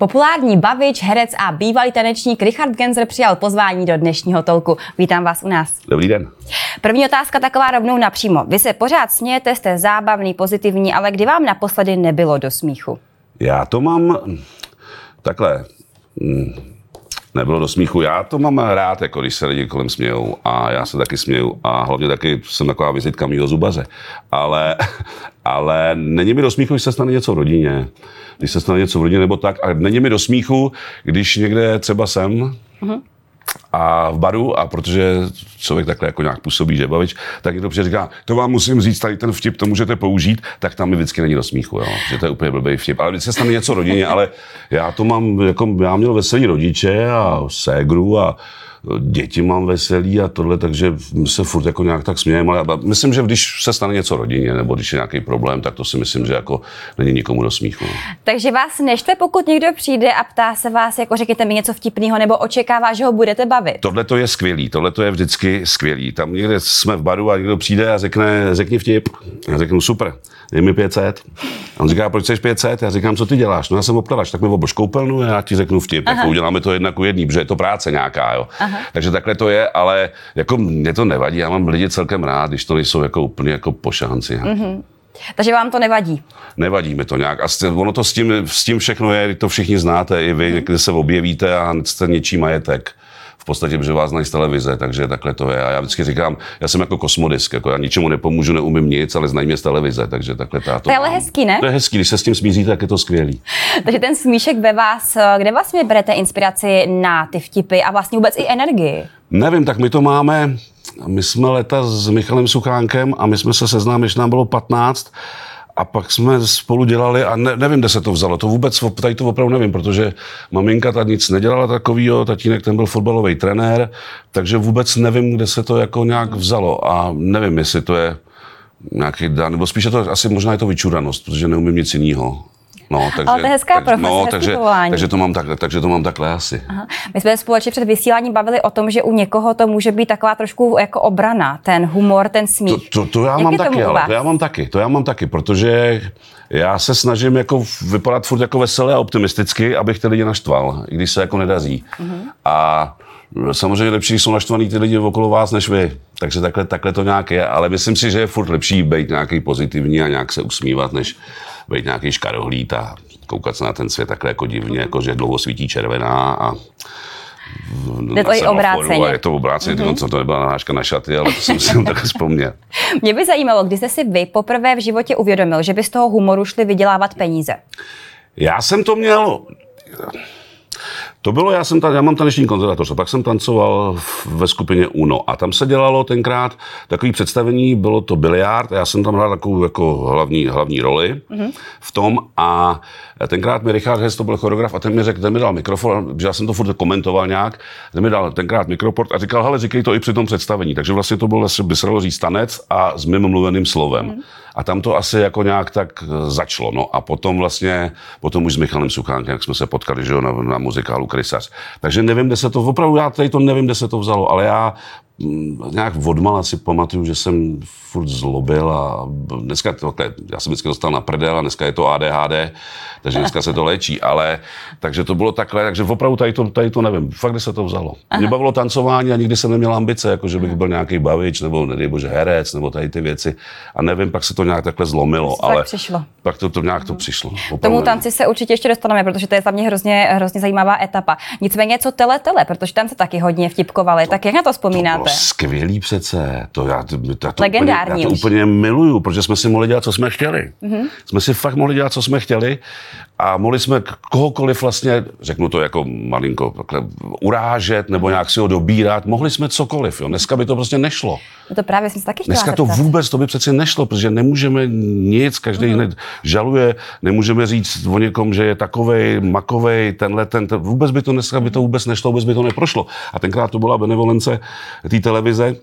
Populární bavič, herec a bývalý tanečník Richard Genzer přijal pozvání do dnešního tolku. Vítám vás u nás. Dobrý den. První otázka taková rovnou napřímo. Vy se pořád smějete, jste zábavný, pozitivní, ale kdy vám naposledy nebylo do smíchu? Já to mám takhle. mm, Nebylo do smíchu. Já to mám rád, jako když se lidi kolem smějou a já se taky směju a hlavně taky jsem taková vizitka mýho zubaře. Ale, ale není mi do smíchu, když se stane něco v rodině. Když se stane něco v rodině nebo tak. A není mi do smíchu, když někde třeba jsem, a v baru, a protože člověk takhle jako nějak působí, že bavič, tak někdo přijde říká, to vám musím říct, tady ten vtip, to můžete použít, tak tam mi vždycky není do smíchu, jo? že to je úplně blbý vtip. Ale vždycky se stane něco rodině, ale já to mám, jako já měl veselý rodiče a ségru a děti mám veselý a tohle, takže se furt jako nějak tak smějeme. Ale myslím, že když se stane něco rodině, nebo když je nějaký problém, tak to si myslím, že jako není nikomu do smíchu. no. Takže vás neštve, pokud někdo přijde a ptá se vás, jako řekněte mi něco vtipného, nebo očekává, že ho budete bavit. Tohle to je skvělý, tohle to je vždycky skvělý. Tam někde jsme v baru a někdo přijde a řekne, řekni vtip. Já řeknu, super, dej mi 500. A on říká, proč chceš 500? Já říkám, co ty děláš? No já jsem obkladač, tak mi oblož koupelnu a já ti řeknu vtip. Jako uděláme to jedna ku jedný, protože je to práce nějaká. Jo. Takže takhle to je, ale jako mě to nevadí. Já mám lidi celkem rád, když to nejsou jako úplně jako pošahanci. Mm-hmm. Takže vám to nevadí. Nevadí mi to nějak. A ono to s tím, s tím všechno je, to všichni znáte, i vy, někdy se objevíte a jste něčí majetek. V podstatě, protože vás znají z televize, takže takhle to je. A já vždycky říkám, já jsem jako kosmodisk, jako já ničemu nepomůžu, neumím nic, ale znají mě z televize, takže takhle to to To je ale mám. hezký, ne? To je hezký, když se s tím smíříte, tak je to skvělý. Takže ten smíšek ve vás, kde vlastně berete inspiraci na ty vtipy a vlastně vůbec i energii? Nevím, tak my to máme, my jsme leta s Michalem Suchánkem a my jsme se seznámili, když nám bylo 15 a pak jsme spolu dělali a ne, nevím, kde se to vzalo. To vůbec, tady to opravdu nevím, protože maminka ta nic nedělala takovýho, tatínek ten byl fotbalový trenér, takže vůbec nevím, kde se to jako nějak vzalo a nevím, jestli to je nějaký dan, nebo spíše to asi možná je to vyčuranost, protože neumím nic jiného. No, takže, to je hezká tak, profese, no, takže, povolání. takže, to mám takhle, takže to mám takhle asi. Aha. My jsme společně před vysíláním bavili o tom, že u někoho to může být taková trošku jako obrana, ten humor, ten To, smích. to, to já Jak mám taky, ale to já mám taky, to já mám taky, protože já se snažím jako vypadat furt jako veselé a optimisticky, abych ty lidi naštval, i když se jako nedaří. Mhm. A samozřejmě lepší jsou naštvaný ty lidi okolo vás než vy. Takže takhle, takhle to nějak je, ale myslím si, že je furt lepší být nějaký pozitivní a nějak se usmívat, než být nějaký škarohlíd a koukat se na ten svět takhle jako divně, jako že dlouho svítí červená a Jde to i obráceně. A je to obráceně, mm-hmm. co to nebyla nahážka na šaty, ale to jsem si takhle vzpomněl. Mě by zajímalo, kdy jste si vy poprvé v životě uvědomil, že by z toho humoru šli vydělávat peníze. Já jsem to měl... To bylo, já, jsem ta, já mám taneční konzervatoř a pak jsem tancoval ve skupině UNO a tam se dělalo tenkrát takové představení, bylo to biliard já jsem tam hrál takovou jako hlavní, hlavní roli mm-hmm. v tom a tenkrát mi Richard Hess, to byl choreograf a ten mi řekl, ten mi dal mikrofon, že já jsem to furt komentoval nějak, ten mi dal tenkrát mikrofon a říkal, hele, říkej to i při tom představení, takže vlastně to byl, by se říct, tanec a s mým mluveným slovem. Mm. A tam to asi jako nějak tak eh, začalo. No a potom vlastně, potom už s Michalem Suchánkem, jak jsme se potkali, že jo, na, na muzikálu Krysař. Takže nevím, kde se to, opravdu já tady to nevím, kde se to vzalo, ale já nějak odmala si pamatuju, že jsem furt zlobil a dneska to, já jsem vždycky dostal na prdel a dneska je to ADHD, takže dneska se to léčí, ale takže to bylo takhle, takže opravdu tady to, tady to nevím, fakt, kde se to vzalo. Mě bavilo tancování a nikdy jsem neměl ambice, jako že bych byl nějaký bavič nebo nedej bože herec nebo tady ty věci a nevím, pak se to nějak takhle zlomilo, To tak ale přišlo. pak to, to nějak to přišlo. Opravdu Tomu nevím. tanci se určitě ještě dostaneme, protože to je za mě hrozně, hrozně zajímavá etapa. Nicméně co tele tele, protože tam se taky hodně vtipkovali, tak jak na to vzpomínáte? Skvělý přece. To já, to, já to Legendární úplně, já to úplně miluju, protože jsme si mohli dělat, co jsme chtěli. Mm-hmm. Jsme si fakt mohli dělat, co jsme chtěli a mohli jsme kohokoliv vlastně, řeknu to jako malinko, takhle urážet nebo nějak si ho dobírat. Mohli jsme cokoliv. Jo. Dneska by to prostě nešlo. To právě jsem se taky Dneska to zeptat. vůbec, to by přece nešlo, protože nemůžeme nic, každý Mhm. hned žaluje, nemůžeme říct o někom, že je takovej, makovej, tenhle, ten, ten, vůbec by to dneska by to vůbec nešlo, vůbec by to neprošlo. A tenkrát to byla benevolence té televize,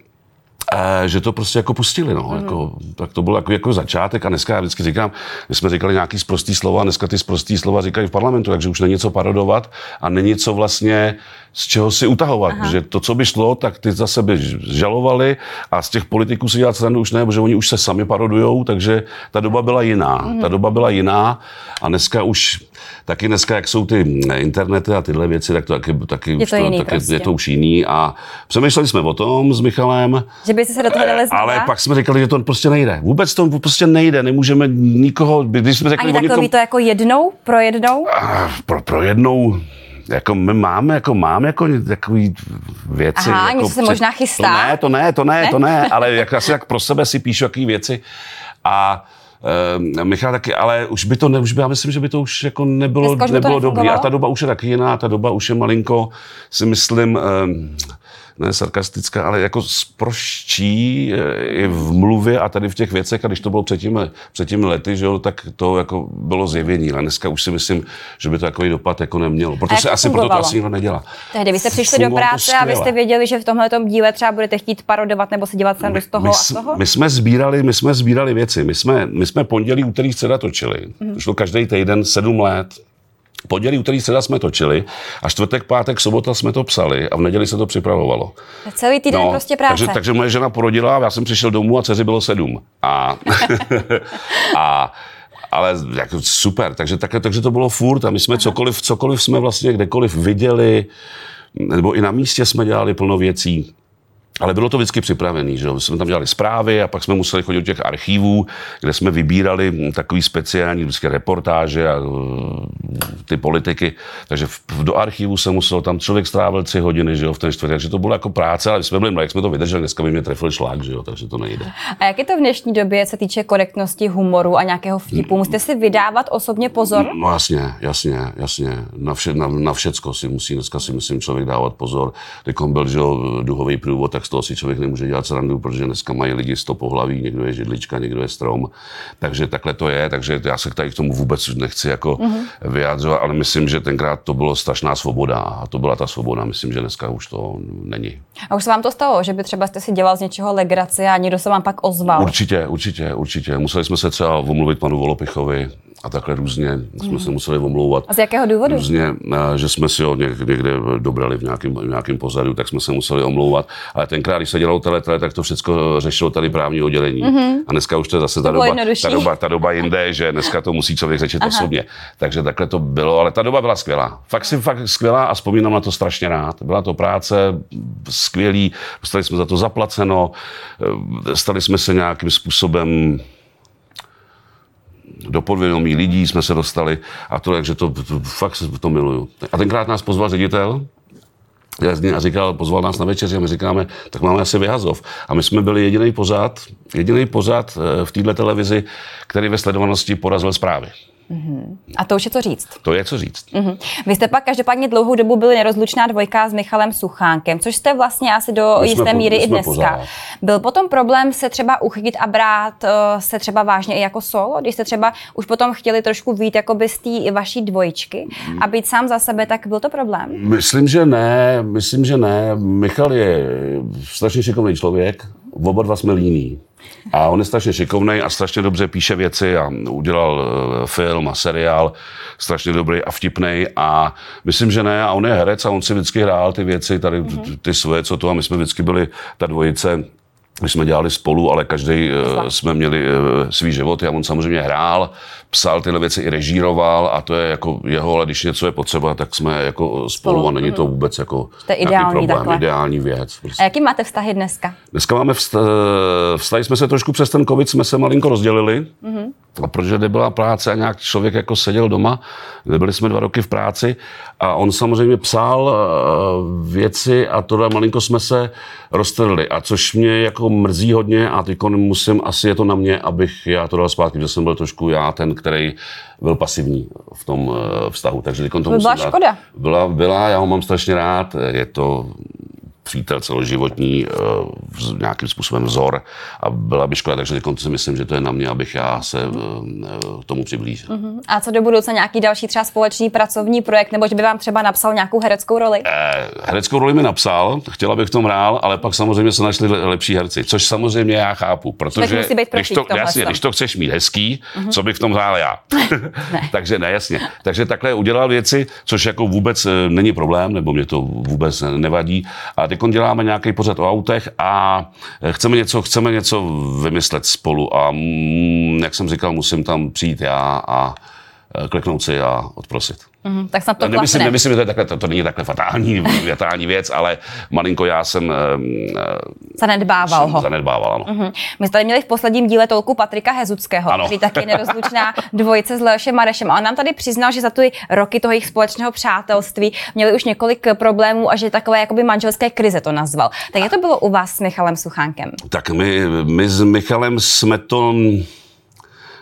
že to prostě jako pustili, no. Mhm. Jako, tak to byl jako, jako začátek a dneska já vždycky říkám, my jsme říkali nějaký sprostý slova a dneska ty sprostý slova říkají v parlamentu, takže už není co parodovat a není co vlastně z čeho si utahovat, Aha. že to, co by šlo, tak ty za sebe žalovali a z těch politiků si dělat srandu už ne, protože oni už se sami parodujou, takže ta doba byla jiná. Mm. Ta doba byla jiná a dneska už, taky dneska, jak jsou ty internety a tyhle věci, tak to taky, taky, je, to to, jiný taky prostě. je to už jiný a přemýšleli jsme o tom s Michalem, Že byste se do toho dali znova? ale pak jsme říkali, že to prostě nejde. Vůbec to prostě nejde, nemůžeme nikoho, když jsme řekli Ani o někom, takový to jako jednou, pro jednou? a pro, pro jednou, jako my máme, jako máme jako takový věci. Aha, jako něco se možná chystá. To ne, to ne, to ne, to ne, ale jak, asi jak pro sebe si píšu jaký věci a Uh, Michal taky, ale už by to, ne, už by, já myslím, že by to už jako nebylo, Dneska nebylo dobré. A ta doba už je taky jiná, ta doba už je malinko, si myslím, uh, ne sarkastická, ale jako sproščí eh, i v mluvě a tady v těch věcech, a když to bylo před těmi, před těmi lety, že jo, tak to jako bylo zjevení. A dneska už si myslím, že by to takový dopad jako nemělo. Protože se asi proto to asi nikdo nedělá. Tehdy vy jste přišli do Fungovalo to práce a vy jste věděli, že v tomhle díle třeba budete chtít parodovat nebo se dělat srandu z toho my, a toho? my jsme sbírali, my jsme sbírali věci. My jsme, my jsme pondělí, úterý, středa točili. Mhm. Mm. To šlo každý týden sedm let. Pondělí, úterý, středa jsme točili a čtvrtek, pátek, sobota jsme to psali a v neděli se to připravovalo. Celý týden prostě práce. No, Takže, takže moje žena porodila, já jsem přišel domů a dceři bylo sedm. A, a ale jako super, takže, tak, takže to bylo furt a my jsme cokoliv, cokoliv jsme vlastně kdekoliv viděli, nebo i na místě jsme dělali plno věcí. Ale bylo to vždycky připravené, že jo? Jsme tam dělali zprávy a pak jsme museli chodit do těch archívů, kde jsme vybírali hm, takový speciální vždycky reportáže a eh, ty politiky. Takže v, do archivu se muselo, tam člověk strávil tři hodiny, že jo, v ten čtvrtek. Takže to bylo jako práce, ale jsme byli mladí, jak jsme to vydrželi, dneska by mě trefil šlák, že jo, takže to nejde. A jak je to v dnešní době, co se týče korektnosti humoru a nějakého vtipu? Musíte si vydávat osobně pozor? No jasně, jasně, jasně. Na, vše, na, na všecko si musí dneska si myslím člověk dávat pozor. Teď byl, že jo, duhový průvod, tak z toho si člověk nemůže dělat srandu, protože dneska mají lidi sto pohlaví, někdo je židlička, někdo je strom. Takže takhle to je, takže já se tady k tomu vůbec nechci jako mm-hmm. vyjádřovat, ale myslím, že tenkrát to bylo strašná svoboda a to byla ta svoboda. Myslím, že dneska už to není. A už se vám to stalo, že by třeba jste si dělal z něčeho legraci a někdo se vám pak ozval? Určitě, určitě, určitě. Museli jsme se třeba omluvit panu Volopichovi a takhle různě jsme se museli omlouvat. A z jakého důvodu? Různě, eh, že jsme si ho něk- někde dobrali v nějakém, v nějakém pozadu, tak jsme se museli omlouvat. Ale tenkrát, když se dělalo tele, tele tak to všechno řešilo tady právní oddělení. Mm-hmm. A dneska už to je zase ta doba, ta, doba, ta doba jinde, že dneska to musí člověk řešit osobně. Takže takhle to bylo, ale ta doba byla skvělá. Fakt si fakt skvělá a vzpomínám na to strašně rád. Byla to práce skvělý, dostali jsme za to zaplaceno, eh, stali jsme se nějakým způsobem do podvědomí lidí jsme se dostali a to, takže to, to fakt to miluju. A tenkrát nás pozval ředitel, a říkal, pozval nás na večeři a my říkáme, tak máme asi vyhazov. A my jsme byli jediný pořad, jediný pořad eh, v této televizi, který ve sledovanosti porazil zprávy. A to už je co říct. To je co říct. Mhm. Vy jste pak každopádně dlouhou dobu byli nerozlučná dvojka s Michalem Suchánkem, což jste vlastně asi do My jisté po- míry i dneska. pořád. Byl potom problém se třeba uchytit a brát uh, se třeba vážně i jako solo, když jste třeba už potom chtěli trošku vít jakoby z té vaší dvojičky a být sám za sebe, tak byl to problém? Myslím, že ne, myslím, že ne. Michal je strašně šikovný člověk, oba dva jsme líní. A on je strašně šikovný a strašně dobře píše věci a udělal eh, film a seriál, strašně dobrý a vtipný a myslím, že ne. A on je herec a on si vždycky hrál ty věci, tady ty, ty svoje, co to a my jsme vždycky byli ta dvojice, my jsme dělali spolu, ale každý uh, jsme měli uh, svý život. A on samozřejmě hrál, psal tyhle věci i režíroval a to je jako jeho, ale když něco je potřeba, tak jsme jako spolu, Spolu, a není to vůbec jako To je nějaký ideální problém, takhle. ideální věc. A Prostě. jaký máte vztahy dneska? Dneska máme vst- vztahy, jsme se trošku přes ten covid, jsme se malinko rozdělili, mm-hmm. A protože nebyla práce a nějak člověk jako seděl doma, nebyli jsme dva roky v práci a on samozřejmě psal eh, věci a tohle malinko jsme se roztrhli, a což mě jako mrzí hodně a teď musím, asi je to na mě, abych já to dal zpátky, že jsem byl trošku já ten, který byl pasivní v tom eh, vztahu, takže teď to by musím byla dát. škoda. Byla, byla, já ho mám strašně rád, je to přítel celoživotní, eh, nějakým způsobem vzor a byla by škoda, takže dokonce si myslím, že to je na mě, abych já se uh, tomu přiblížil. Uh-huh. A co do budoucna nějaký další třeba společný pracovní projekt, nebo že by vám třeba napsal nějakou hereckou roli? Eh, hereckou roli mi napsal, chtěla bych v tom hrál, ale pak samozřejmě se našli lepší herci, což samozřejmě já chápu, protože musí být když, to, jasně, když to chceš mít hezký, uh-huh. co bych v tom hrál já. ne. takže ne, jasně. Takže takhle udělal věci, což jako vůbec eh, není problém, nebo mě to vůbec nevadí. A teď děláme nějaký pořad o autech a eh, chceme něco, chceme něco vymyslet spolu a mm, jak jsem říkal, musím tam přijít já a eh, kleknout si a odprosit. Mm, tak snad to nemyslím, nemyslím, že to, je takhle, to, to není takhle fatální, fatální věc, ale malinko já jsem... Uh, zanedbával jsem ho. Zanedbával, ano. Mm-hmm. My jsme tady měli v posledním díle tolku Patrika Hezuckého, ano. který taky nerozlučná dvojice s Leošem Marešem. A on nám tady přiznal, že za ty roky toho jejich společného přátelství měli už několik problémů a že takové jakoby manželské krize to nazval. Tak jak to bylo u vás s Michalem Suchánkem? Tak my, my s Michalem jsme to,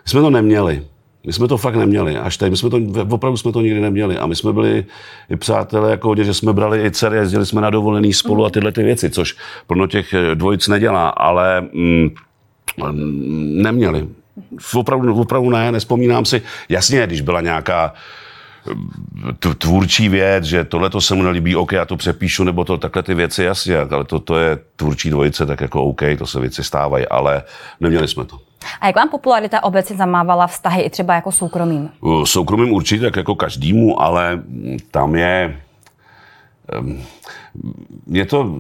jsme to neměli. My jsme to fakt neměli. Až tady, my jsme to, opravdu jsme to nikdy neměli. A my jsme byli i přátelé, jako že jsme brali i dcery, jezdili jsme na dovolený spolu a tyhle ty věci, což pro těch eh, dvojic nedělá, ale mm, mm, neměli. Opravdu, opravdu ne, nespomínám si. Jasně, když byla nějaká eh, tvůrčí věc, že tohle to se mu nelíbí, OK, já to přepíšu, nebo to takhle ty věci, jasně, ale to, to je tvůrčí dvojice, tak jako OK, to se věci stávají, ale neměli jsme to. A jak vám popularita obecně zamávala vztahy i třeba jako soukromým? Soukromým určitě, tak jako každému, ale tam je... Mě to,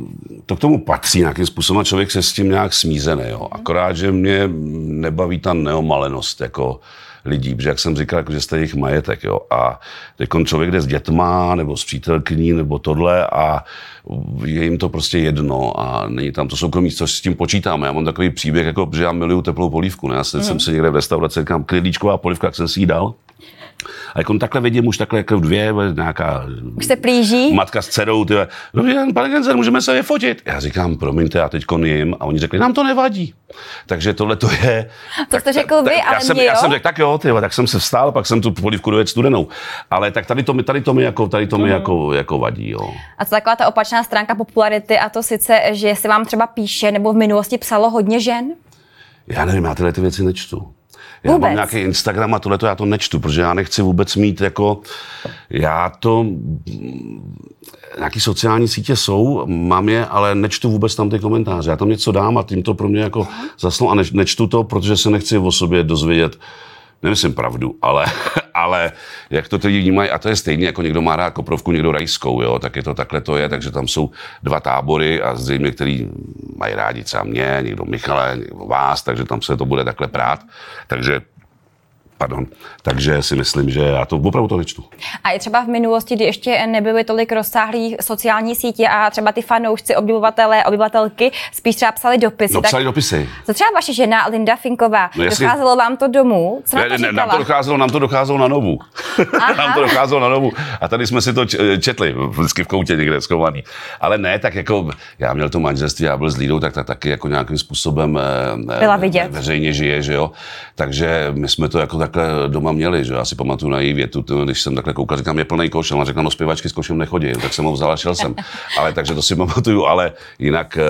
to k tomu patří nějakým způsobem a člověk se s tím nějak smízený. Jo. Akorát, že mě nebaví ta neomalenost jako lidí, protože jak jsem říkal, jako, že jste jejich majetek. Jo. A teď člověk jde s dětma nebo s přítelkyní nebo tohle a je jim to prostě jedno a není tam to soukromí, co s tím počítáme. Já mám takový příběh, jako, že já miluju teplou polívku. Ne? Já jsem, mm. jsem si někde v restauraci, říkám, klidlíčková polívka, jak jsem si ji dal. A jako takhle vidím už takhle jako dvě, nějaká... Už se plíží? Matka s dcerou, ty, den, pane Genzer, můžeme se je fotit. Já říkám, promiňte, já teď jim. A oni řekli, nám to nevadí. Takže tohle to je... To jste řekl vy, ale já jsem, mě, já jsem řekl, tak jo, tyjo, tak jsem se vstál, pak jsem tu polivku dojet studenou. Ale tak tady to mi, tady to mi, jako, tady to mi mm. jako, jako vadí, jo. A co taková ta opačná stránka popularity a to sice, že se vám třeba píše nebo v minulosti psalo hodně žen? Já nevím, já tyhle ty věci nečtu. Já vůbec. mám nějaký Instagram a tohle já to nečtu, protože já nechci vůbec mít jako, já to, nějaký sociální sítě jsou, mám je, ale nečtu vůbec tam ty komentáře. Já tam něco dám a tím to pro mě jako zasnou a nečtu to, protože se nechci o sobě dozvědět nemyslím pravdu, ale, ale jak to lidi vnímají, a to je stejně, jako někdo má rád koprovku, někdo rajskou, jo, tak je to takhle to je, takže tam jsou dva tábory a zřejmě, který mají rádi třeba mě, někdo Michale, někdo vás, takže tam se to bude takhle prát. Takže Pardon. Takže si myslím, že já to opravdu to nečtu. A i třeba v minulosti, kdy ještě nebyly tolik rozsáhlý sociální sítě a třeba ty fanoušci, obyvatelé, obyvatelky spíš třeba psali dopisy. No, psali tak, dopisy. Co třeba vaše žena Linda Finková? No, jestli... Docházelo vám to domů? Co ne, ne, nám to docházelo, nám to docházelo na novu. nám to docházelo na novu. A tady jsme si to četli, vždycky v koutě někde schovaný. Ale ne, tak jako já měl to manželství, já byl s Lídou, tak ta taky jako nějakým způsobem eh, Byla vidět. veřejně žije, že jo. Takže my jsme to jako takhle doma měli, že já si pamatuju na její větu, když jsem takhle koukal, říkám, je plný koš, a řekla, no zpěvačky s košem nechodí, tak jsem ho vzal a šel jsem. Ale takže to si pamatuju, ale jinak eh,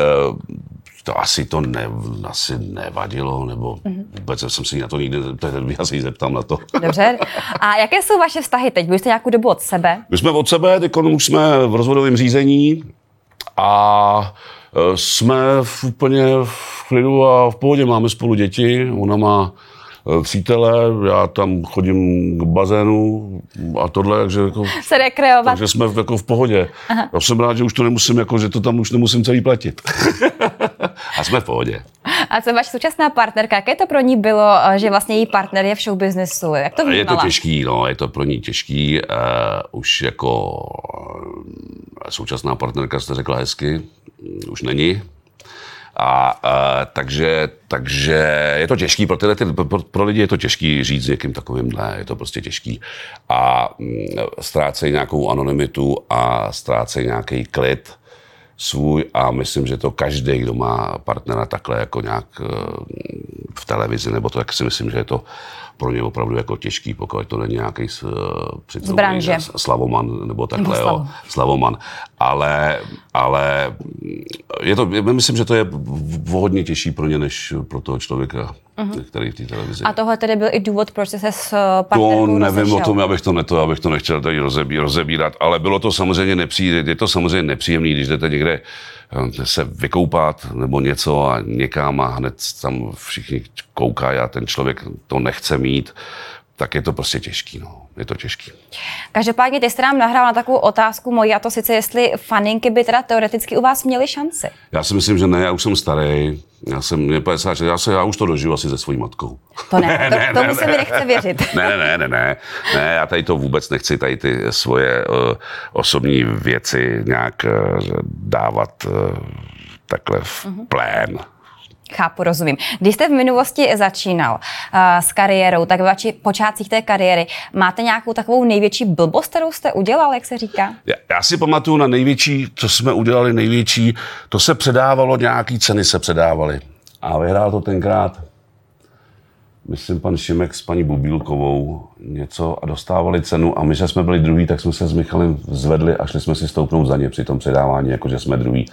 to asi to ne, asi nevadilo, nebo vůbec jsem si na to nikdy, já se jí zeptám na to. Dobře. A jaké jsou vaše vztahy teď? Vy jste nějakou dobu od sebe? My jsme od sebe, teď už jsme v rozvodovém řízení a eh, jsme v úplně v klidu a v pohodě, máme spolu děti, ona má přítele, já tam chodím k bazénu a tohle, takže jako, se rekreovat. Takže jsme jako v pohodě. Aha. Já jsem rád, že už to nemusím, jako, že to tam už nemusím celý platit. a jsme v pohodě. A co vaše současná partnerka, jaké to pro ní bylo, eh, že vlastně její partner je v show businessu? Jak to vnímala? Je to těžký, no, je to pro ní těžký. Uh, už jako uh, současná partnerka jste řekla hezky, už není, a, a takže, takže je to těžký, pro, tyhle, pro, pro lidi je to těžký říct s někým takovýmhle, je to prostě těžký. A mm, ztrácejí nějakou anonymitu a ztrácejí nějaký klid svůj a myslím, že to každý, kdo má partnera takhle jako nějak eh, v televizi, nebo to, jak si myslím, že je to pro ně opravdu jako těžký, pokud to není nějaký uh, Slavoman nebo takhle, nebo jo, Slavoman. Ale, ale je to, myslím, že to je hodně těžší pro ně, než pro toho člověka, uh-huh. který v té televizi. A tohle tedy byl i důvod, proč se s partnerkou To nevím rozešel. o tom, abych to, neto, abych to nechtěl tady rozebí, rozebírat, ale bylo to samozřejmě nepříjemné, je to samozřejmě nepříjemné, když jdete někde eh, se vykoupat nebo něco a někam a hned tam všichni koukají a ten člověk to nechce mít, tak je to prostě těžký. No. Je to těžký. Každopádně ty jste nám nahrál na takovou otázku moji, a to sice jestli faninky by teda teoreticky u vás měly šanci. Já si myslím, že ne, já už jsem starý. Já jsem mě 50, já, se, já už to dožiju asi se svojí matkou. To ne, ne, to, ne, tomu ne, se mi nechce věřit. Ne, ne, ne, ne, ne, já tady to vůbec nechci, tady ty svoje uh, osobní věci nějak uh, dávat uh, takhle v uh-huh. plén. Chápu, rozumím. Když jste v minulosti začínal uh, s kariérou, tak v počátcích té kariéry, máte nějakou takovou největší blbost, kterou jste udělal, jak se říká? Já, já si pamatuju na největší, co jsme udělali největší, to se předávalo, nějaký ceny se předávaly. A vyhrál to tenkrát, myslím, pan Šimek s paní Bubílkovou něco a dostávali cenu a my, že jsme byli druhý, tak jsme se s Michalem zvedli a šli jsme si stoupnout za ně při tom předávání, jakože jsme druhý.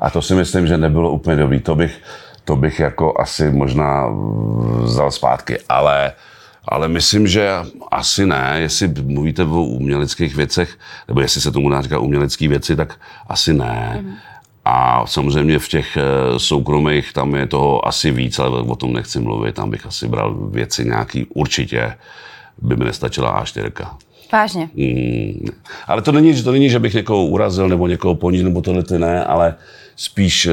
A to si myslím, že nebylo úplně dobrý. To bych, to bych jako asi možná vzal zpátky, ale, ale myslím, že asi ne, jestli mluvíte o uměleckých věcech, nebo jestli se tomu dá říkat umělecké věci, tak asi ne. Mm. A samozřejmě v těch eh, soukromých tam je toho asi víc, ale o tom nechci mluvit, tam bych asi bral věci nějaký, určitě by mi nestačila A4. Vážně. Mm, ale to není, to není, že bych někoho urazil nebo někoho ponížil, nebo tohle ty ne, ale spíš, eh,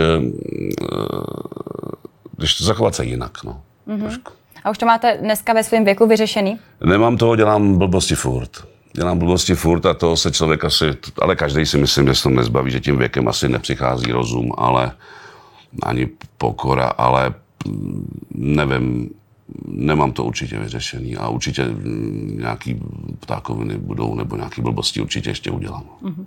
když to zachovat se jinak. No, mm-hmm. A už to máte dneska ve svém věku vyřešený? Nemám toho, dělám blbosti furt. Dělám blbosti furt a to se člověk asi, ale každý si myslím, že se to nezbaví, že tím věkem asi nepřichází rozum, ale ani pokora, ale mm, nevím, nemám to určitě vyřešený a určitě mm, nějaký ptákoviny budou nebo nějaký blbosti určitě ještě udělám. Mm-hmm.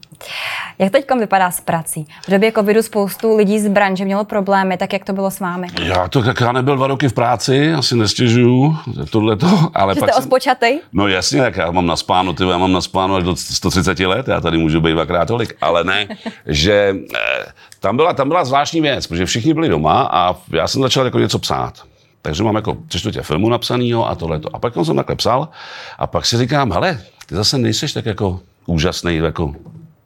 Jak teď vypadá s prací? V době covidu spoustu lidí z branže mělo problémy, tak jak to bylo s vámi? Já to, jak já nebyl dva roky v práci, asi nestěžuju tohleto, ale Že pak jste jsem... ospočatej? No jasně, jak já mám na spánu, ty, já mám na spánu až do 130 let, já tady můžu být dvakrát tolik, ale ne, že eh, tam byla, tam byla zvláštní věc, protože všichni byli doma a já jsem začal jako něco psát. Takže mám jako tři čtvrtě filmu napsanýho a tohleto. A pak jsem takhle psal a pak si říkám, hele, ty zase nejseš tak jako úžasný jako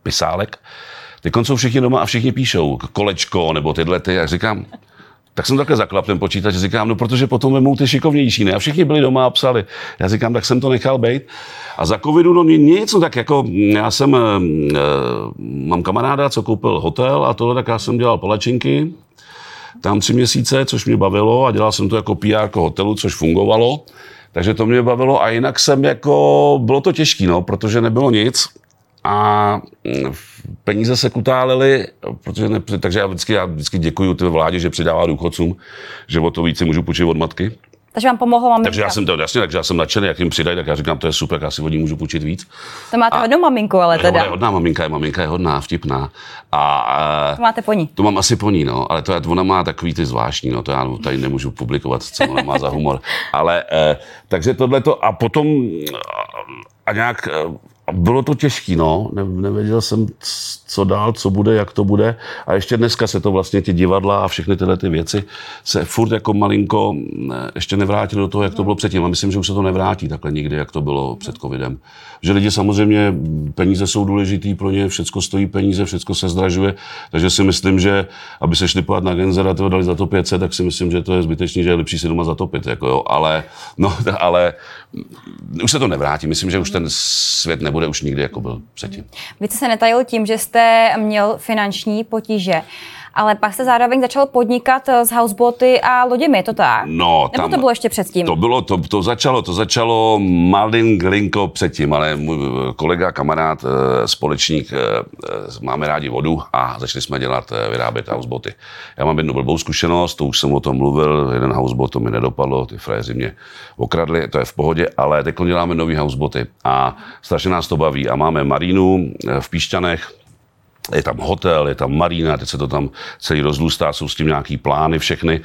pisálek. Ty jsou všichni doma a všichni píšou kolečko nebo tyhle ty. A říkám, tak jsem takhle zaklap ten počítač, říkám, no protože potom vemou ty šikovnější, ne? A všichni byli doma a psali. Já říkám, tak jsem to nechal být. A za covidu, no nic, no tak jako já jsem, e, mám kamaráda, co koupil hotel a tohle, tak já jsem dělal palačinky, tam tři měsíce, což mě bavilo a dělal jsem to jako PR hotelu, což fungovalo. Takže to mě bavilo a jinak jsem jako, bylo to těžké, no, protože nebylo nic a mm, peníze se kutálely, protože ne, takže já vždycky, já vždycky děkuji té vládě, že přidává důchodcům, že o to víc můžu půjčit od matky. Takže vám pomohlo maminka. Takže já jsem to, jasně, takže já jsem nadšený, jak jim přidají, tak já říkám, to je super, já si od ní můžu půjčit víc. To máte a, hodnou maminku, ale teda. Je hodná maminka, je maminka je hodná, vtipná. A, to máte po ní. To mám asi po ní, no, ale to je, ona má takový ty zvláštní, no, to já tady nemůžu publikovat, co ona má za humor. Ale, eh, takže tohle to, a potom, a nějak, a bylo to těžké, no. Ne, nevěděl jsem, co dál, co bude, jak to bude. A ještě dneska se to vlastně ty divadla a všechny tyhle ty věci se furt jako malinko ještě nevrátily do toho, jak to bylo předtím. A myslím, že už se to nevrátí takhle nikdy, jak to bylo před covidem. Že lidi samozřejmě, peníze jsou důležitý pro ně, všechno stojí peníze, všechno se zdražuje. Takže si myslím, že aby se šli na Genzera, to dali za to 500, tak si myslím, že to je zbytečný, že je lepší si doma zatopit. Jako jo. Ale, no, ale už se to nevrátí. Myslím, že už ten svět nebude už nikdy, jako byl předtím. Vy jste se netajil tím, že jste měl finanční potíže ale pak jste zároveň začal podnikat s houseboty a loděmi, je to tak? No, Nebo tam, to bylo ještě předtím? To bylo, to, to začalo, to začalo malinko předtím, ale můj kolega, kamarád, eh, společník, eh, máme rádi vodu a začali jsme dělat, eh, vyrábět houseboty. Já mám jednu blbou zkušenost, to už jsem o tom mluvil, jeden housebot to mi nedopadlo, ty frajeři mě okradli, to je v pohodě, ale teď děláme nový houseboty a strašně nás to baví a máme marínu v Píšťanech, je tam hotel, je tam marína, teď se to tam celý rozlůstá, jsou s tím nějaký plány všechny.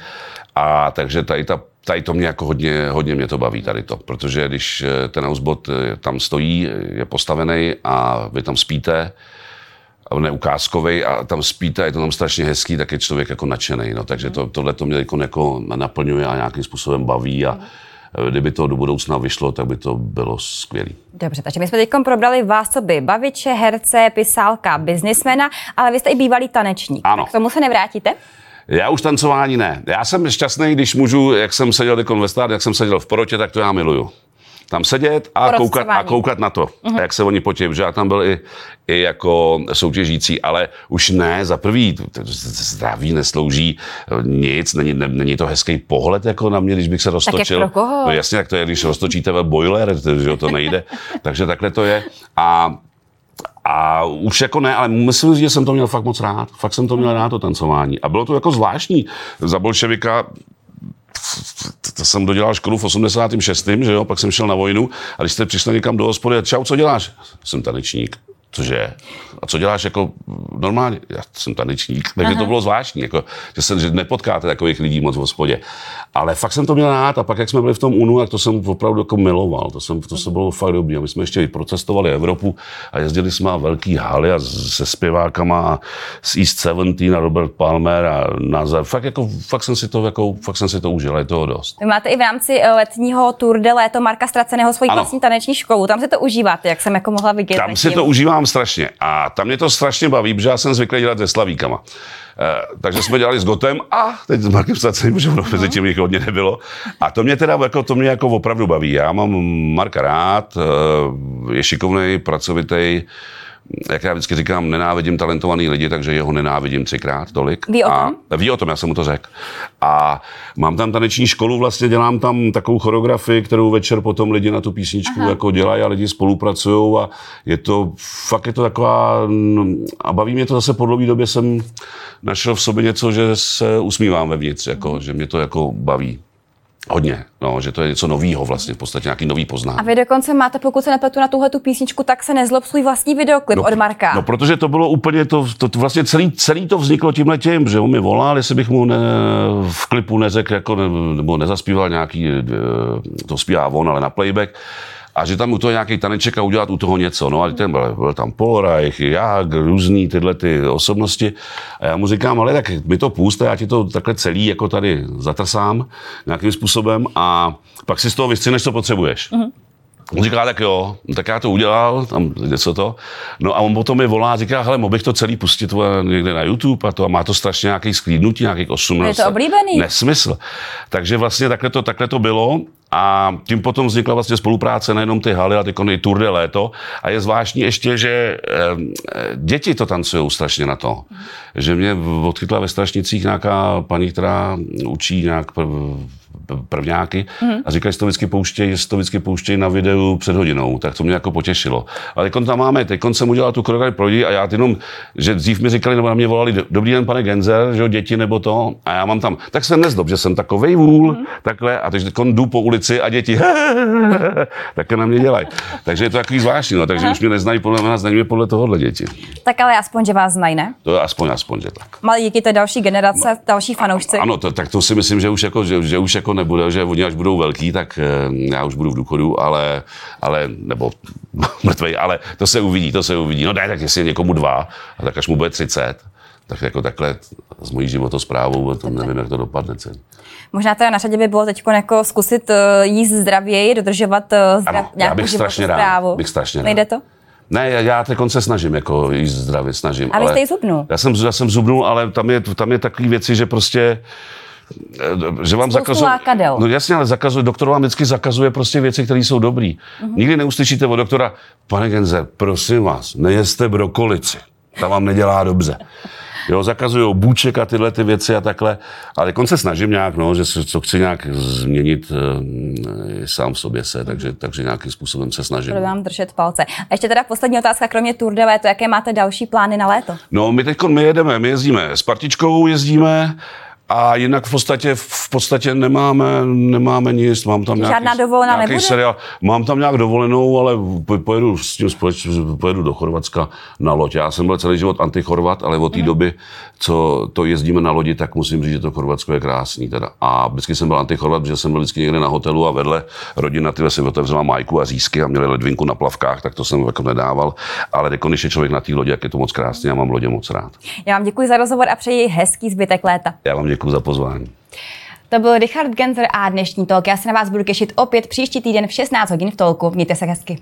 A takže tady ta tady to mě jako hodně, hodně mě to baví tady to, protože když eh, ten housebot eh, tam stojí, je postavený a vy tam spíte, neukázkový a tam spíte a je to tam strašně hezký, tak je člověk jako nadšený. No. Takže to, tohle to mě jako, jako naplňuje a nějakým způsobem baví a kdyby to do budoucna vyšlo, tak by to bylo skvělé. Dobře, takže my jsme teď probrali vás, co by baviče, herce, pisálka, biznismena, ale vy jste i bývalý tanečník. Ano. Tak k tomu se nevrátíte? Já už tancování ne. Já jsem šťastný, když můžu, jak jsem seděl ve jak jsem seděl v porotě, tak to já miluju tam sedět a koukat, a koukat na to, uh-huh. jak se oni potí, že já tam byl i, i jako soutěžící, ale už ne, za prvý, zdraví neslouží nic, není, ne, není to hezký pohled jako na mě, když bych se roztočil. Tak jak pro koho? No jasně, jak to je, když roztočíte ve boiler, že to nejde. Takže takhle to je. A a už jako ne, ale myslím, že jsem to měl fakt moc rád. Fakt jsem to měl rád, to tancování. A bylo to jako zvláštní. Za bolševika to jsem dodělal školu v 86. že jo, pak jsem šel na vojnu a když jste přišli někam do hospody, čau, co děláš? Jsem tanečník. Cože? A co děláš jako normálně? Já jsem tanečník. Takže to bylo zvláštní, jako, že, se, že nepotkáte takových lidí moc v hospodě. Ale fakt jsem to měl rád a pak, jak jsme byli v tom UNU, tak to jsem opravdu jako miloval. To, jsem, to se bylo fakt dobrý. A my jsme ještě i procestovali Evropu a jezdili jsme na velký haly a se zpěvákama z East 17 a Robert Palmer a na fakt, jako, fakt, jsem si to, jako, fakt jsem si to užil, je toho dost. Vy máte i v rámci eh, letního Tour de Léto Marka Straceného svoji vlastní taneční školu. Tam si to užíváte, jak jsem jako mohla vidět. Tam si to užívám strašně a tam mě to strašně baví, protože já jsem zvyklý dělat se slavíkama. Eh, takže jsme dělali s Gotem a teď s Markem Stacením, protože ono mezi tím jich hodně nebylo. A to mě teda jako, to mě jako opravdu baví. Já mám Marka rád, eh, je šikovný, pracovitý, jak já vždycky říkám, nenávidím talentovaný lidi, takže jeho nenávidím třikrát tolik. Ví o tom? A, ví o tom, já jsem mu to řekl. A mám tam taneční školu, vlastně dělám tam takovou choreografii, kterou večer potom lidi na tu písničku Aha. jako dělají a lidi spolupracují a je to, fakt je to taková, a baví mě to zase po dlouhé době jsem našel v sobě něco, že se usmívám vevnitř, jako, že mě to jako baví. Hodně, no, že to je něco nového vlastně, v podstatě nějaký nový poznání. A vy dokonce máte, pokud se nepletu na tuhle tu písničku, tak se nezlob svůj vlastní videoklip no, od Marka. No, protože to bylo úplně, to, to, to vlastně celý, celý to vzniklo tímhle tím, že on mi volal, jestli bych mu ne, v klipu neřekl, jako, ne, nebo nezaspíval nějaký, eh, to zpívá on, ale na playback, a že tam u toho nějaký taneček a udělat u toho něco. No a ten byl, byl tam Polreich, jak, různý tyhle ty osobnosti. A já mu říkám, ale tak mi to půst, já ti to takhle celý jako tady zatrsám nějakým způsobem a pak si z toho vystřineš, co potřebuješ. Mm-hmm. On říká, tak jo, tak já to udělal, tam něco to. No a on potom mi volá a říká, hele, mohl bych to celý pustit někde na YouTube a to a má to strašně nějaký sklídnutí, nějakých 18. Je to oblíbený. Nesmysl. Takže vlastně takhle to, takhle to bylo a tím potom vznikla vlastně spolupráce nejenom ty haly, ale i Tour de Léto. A je zvláštní ještě, že eh, děti to tancují strašně na to. Že mě odchytla ve Strašnicích nějaká paní, která učí nějak prvňáky hmm. a říkají, že to vždycky pouštějí, že to vždycky pouštějí na videu před hodinou, tak to mě jako potěšilo. Ale teď tam máme, teď jsem udělal tu choreografii pro lidi a já jenom, že dřív mi říkali, nebo na mě volali, dobrý den, pane Genzer, že jo, děti nebo to, a já mám tam, tak se nezdob, že jsem takovej vůl, hmm. takhle, a teď jdu po ulici a děti, tak na mě dělají. Takže je to takový zvláštní, no, takže Aha. už mě neznají podle mě, znají mě podle tohohle děti. Tak ale aspoň, že vás znají, ne? To je aspoň, aspoň, že tak. Malí díky té další generace, no, další fanoušci. Ano, to, tak to si myslím, že už jako, že, že už jako nebude, že oni až budou velký, tak eh, já už budu v důchodu, ale, ale nebo mrtvej, ale to se uvidí, to se uvidí. No ne, tak jestli je někomu dva, tak až mu bude 30, tak jako takhle s mojí životosprávou, to nevím, jak to dopadne celý. Možná teda na řadě by bylo teď jako zkusit eh, jíst zdravěji, dodržovat eh, zdrav, ano, nějakou já bych strašně rád, bych strašně rád. Nejde to? Ne, já, já teď se snažím jako jíst zdravě, snažím. A vy jste i zubnul? Já jsem, já jsem zubnul, ale tam je, tam je takové věci, že prostě Eh, že vám zakazuje. No jasně, ale zakazuje, doktor vám vždycky zakazuje prostě věci, které jsou dobré. Uh-huh. Nikdy neuslyšíte od doktora, pane Genzer, prosím vás, nejeste brokolici. Ta vám nedělá dobře. Jo, zakazují bůček a tyhle ty věci a takhle. Ale se snažím nějak, no, že co chci nějak změnit e, sám v sobě se, takže, takže nějakým způsobem se snažím. Budu vám držet palce. A ještě teda poslední otázka, kromě Tour de Léto, jaké máte další plány na léto? No, my teď my jedeme, my jezdíme s partičkou, jezdíme, A jinak v podstatě, v podstatě nemáme, nemáme nic. Mám tam Žádná nějaký, dovolená nějaký nebude? seriál. Mám tam nějak dovolenou, ale pojedu s tím společ, pojedu do Chorvatska na loď. Já jsem byl celý život antichorvat, ale od té mm. doby, co to jezdíme na lodi, tak musím říct, že to Chorvatsko je krásný. Teda. A vždycky jsem byl antichorvat, protože jsem byl vždycky někde na hotelu a vedle rodina tyhle si otevřela majku a řízky a měli ledvinku na plavkách, tak to jsem jako nedával. Ale jako když je člověk na té lodi, jak je to moc krásný, já mám lodě moc rád. Já vám děkuji za rozhovor a přeji hezký zbytek léta. Já vám děkuji za pozvání. To byl Richard Genzer a dnešní talk. Já se na vás budu těšit opět příští týden v 16 hodin v tolku. Mějte se hezky.